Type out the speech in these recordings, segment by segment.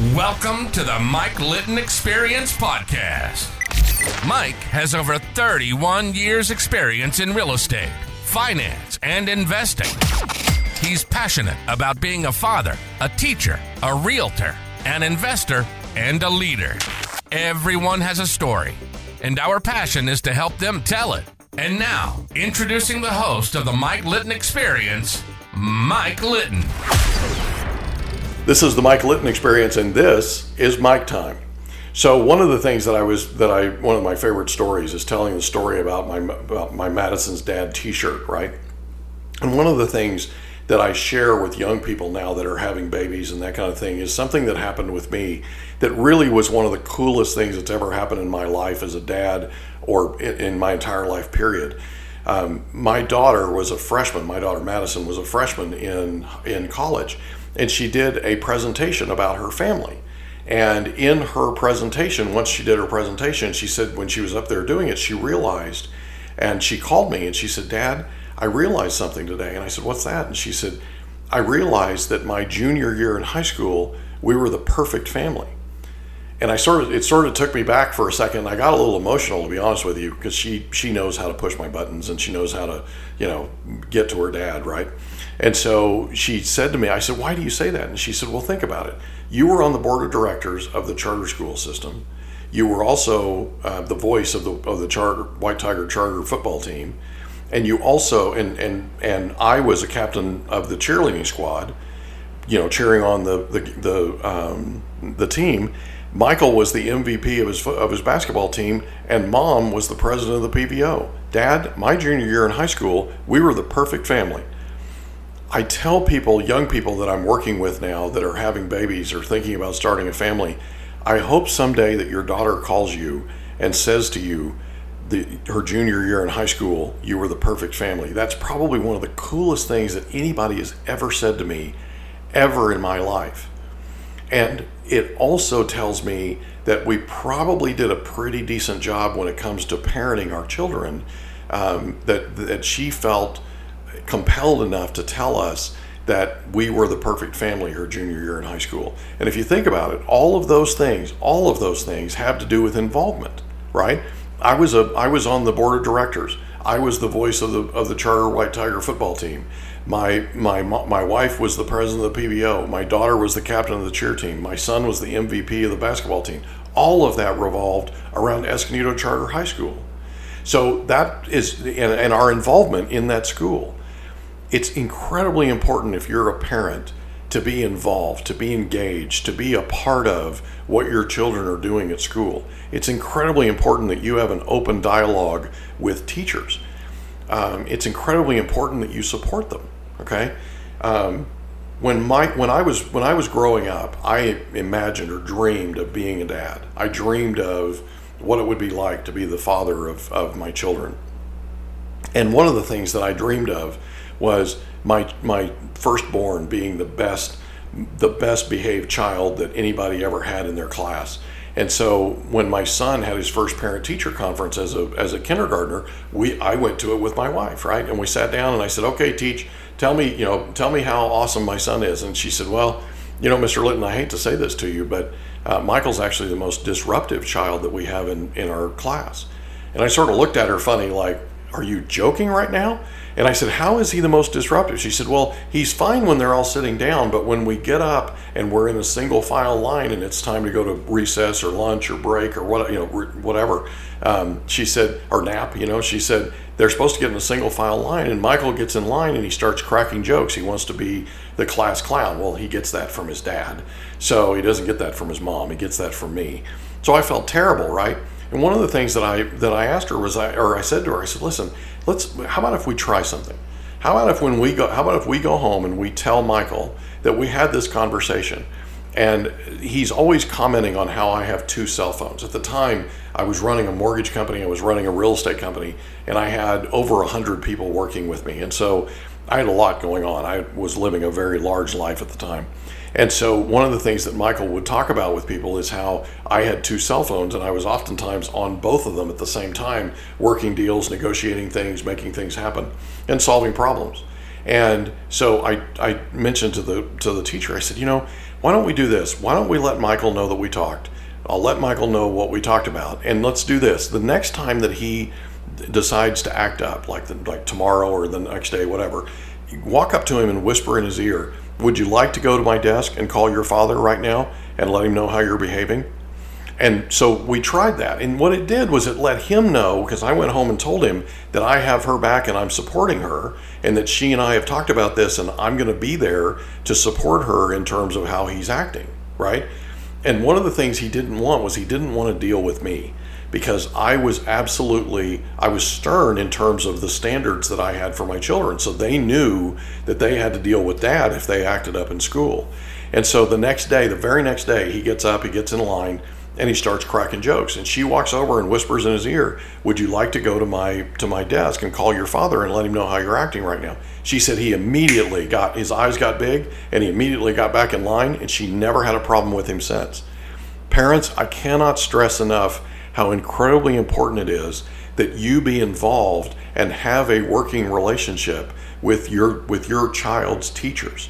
Welcome to the Mike Litton Experience Podcast. Mike has over 31 years' experience in real estate, finance, and investing. He's passionate about being a father, a teacher, a realtor, an investor, and a leader. Everyone has a story, and our passion is to help them tell it. And now, introducing the host of the Mike Litton Experience, Mike Litton. This is the Mike Litton experience, and this is Mike time. So one of the things that I was that I one of my favorite stories is telling the story about my about my Madison's dad T-shirt, right? And one of the things that I share with young people now that are having babies and that kind of thing is something that happened with me that really was one of the coolest things that's ever happened in my life as a dad or in my entire life period. Um, my daughter was a freshman. My daughter Madison was a freshman in in college and she did a presentation about her family. And in her presentation, once she did her presentation, she said when she was up there doing it, she realized, and she called me and she said, Dad, I realized something today. And I said, What's that? And she said, I realized that my junior year in high school, we were the perfect family. And I sort of, it sort of took me back for a second. I got a little emotional, to be honest with you, because she, she knows how to push my buttons and she knows how to, you know, get to her dad, right? And so she said to me, I said, Why do you say that? And she said, Well, think about it. You were on the board of directors of the charter school system. You were also uh, the voice of the, of the charter, White Tiger charter football team. And you also, and, and, and I was a captain of the cheerleading squad, you know, cheering on the, the, the, um, the team. Michael was the MVP of his, of his basketball team, and mom was the president of the PVO. Dad, my junior year in high school, we were the perfect family. I tell people, young people that I'm working with now that are having babies or thinking about starting a family, I hope someday that your daughter calls you and says to you, the, her junior year in high school, you were the perfect family. That's probably one of the coolest things that anybody has ever said to me, ever in my life. And it also tells me that we probably did a pretty decent job when it comes to parenting our children. Um, that that she felt compelled enough to tell us that we were the perfect family her junior year in high school. And if you think about it, all of those things, all of those things have to do with involvement, right? I was a I was on the board of directors. I was the voice of the of the charter White Tiger football team. My my my wife was the president of the PBO. My daughter was the captain of the cheer team. My son was the MVP of the basketball team. All of that revolved around Escondido Charter High School. So that is and, and our involvement in that school it's incredibly important if you're a parent to be involved, to be engaged, to be a part of what your children are doing at school. It's incredibly important that you have an open dialogue with teachers. Um, it's incredibly important that you support them. Okay. Um, when my when I was when I was growing up, I imagined or dreamed of being a dad. I dreamed of what it would be like to be the father of, of my children. And one of the things that I dreamed of was my my firstborn being the best the best behaved child that anybody ever had in their class. And so when my son had his first parent teacher conference as a as a kindergartner, we I went to it with my wife, right? And we sat down and I said, "Okay, teach, tell me, you know, tell me how awesome my son is." And she said, "Well, you know, Mr. Litton, I hate to say this to you, but uh, Michael's actually the most disruptive child that we have in in our class." And I sort of looked at her funny, like, "Are you joking right now?" And I said, How is he the most disruptive? She said, Well, he's fine when they're all sitting down, but when we get up and we're in a single file line and it's time to go to recess or lunch or break or what, you know, whatever, um, she said, or nap, you know, she said, they're supposed to get in a single file line. And Michael gets in line and he starts cracking jokes. He wants to be the class clown. Well, he gets that from his dad. So he doesn't get that from his mom, he gets that from me. So I felt terrible, right? And one of the things that I that I asked her was I or I said to her, I said, listen, let's how about if we try something? How about if when we go how about if we go home and we tell Michael that we had this conversation? And he's always commenting on how I have two cell phones. At the time, I was running a mortgage company, I was running a real estate company, and I had over 100 people working with me. And so I had a lot going on. I was living a very large life at the time. And so, one of the things that Michael would talk about with people is how I had two cell phones and I was oftentimes on both of them at the same time, working deals, negotiating things, making things happen, and solving problems. And so I, I mentioned to the to the teacher, I said, you know, why don't we do this? Why don't we let Michael know that we talked? I'll let Michael know what we talked about, and let's do this. The next time that he decides to act up, like the, like tomorrow or the next day, whatever, walk up to him and whisper in his ear, "Would you like to go to my desk and call your father right now and let him know how you're behaving?" And so we tried that. And what it did was it let him know, because I went home and told him that I have her back and I'm supporting her, and that she and I have talked about this, and I'm going to be there to support her in terms of how he's acting, right? And one of the things he didn't want was he didn't want to deal with me because I was absolutely I was stern in terms of the standards that I had for my children. So they knew that they had to deal with dad if they acted up in school. And so the next day, the very next day, he gets up, he gets in line, and he starts cracking jokes and she walks over and whispers in his ear would you like to go to my to my desk and call your father and let him know how you're acting right now she said he immediately got his eyes got big and he immediately got back in line and she never had a problem with him since parents i cannot stress enough how incredibly important it is that you be involved and have a working relationship with your with your child's teachers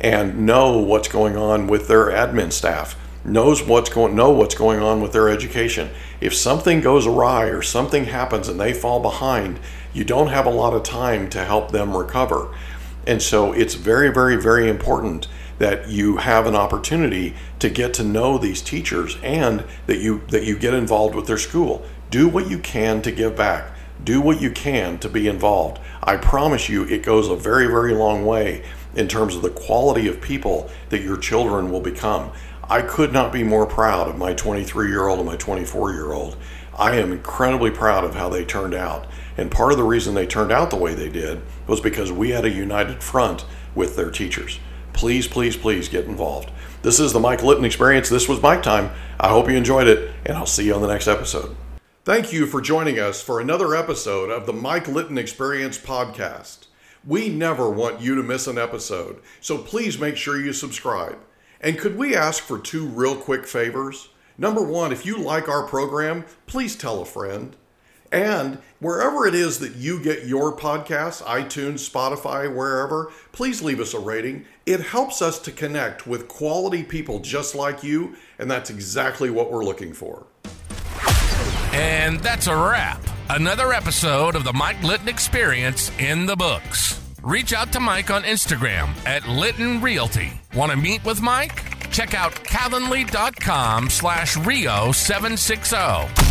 and know what's going on with their admin staff knows what's going know what's going on with their education. If something goes awry or something happens and they fall behind, you don't have a lot of time to help them recover. And so it's very very very important that you have an opportunity to get to know these teachers and that you that you get involved with their school. Do what you can to give back. Do what you can to be involved. I promise you it goes a very very long way in terms of the quality of people that your children will become. I could not be more proud of my 23 year old and my 24 year old. I am incredibly proud of how they turned out. And part of the reason they turned out the way they did was because we had a united front with their teachers. Please, please, please get involved. This is the Mike Litton Experience. This was Mike Time. I hope you enjoyed it, and I'll see you on the next episode. Thank you for joining us for another episode of the Mike Litton Experience podcast. We never want you to miss an episode, so please make sure you subscribe. And could we ask for two real quick favors? Number one, if you like our program, please tell a friend. And wherever it is that you get your podcasts, iTunes, Spotify, wherever, please leave us a rating. It helps us to connect with quality people just like you, and that's exactly what we're looking for. And that's a wrap. Another episode of the Mike Litton Experience in the books. Reach out to Mike on Instagram at Litton Realty. Want to meet with Mike? Check out calendly.com slash Rio 760.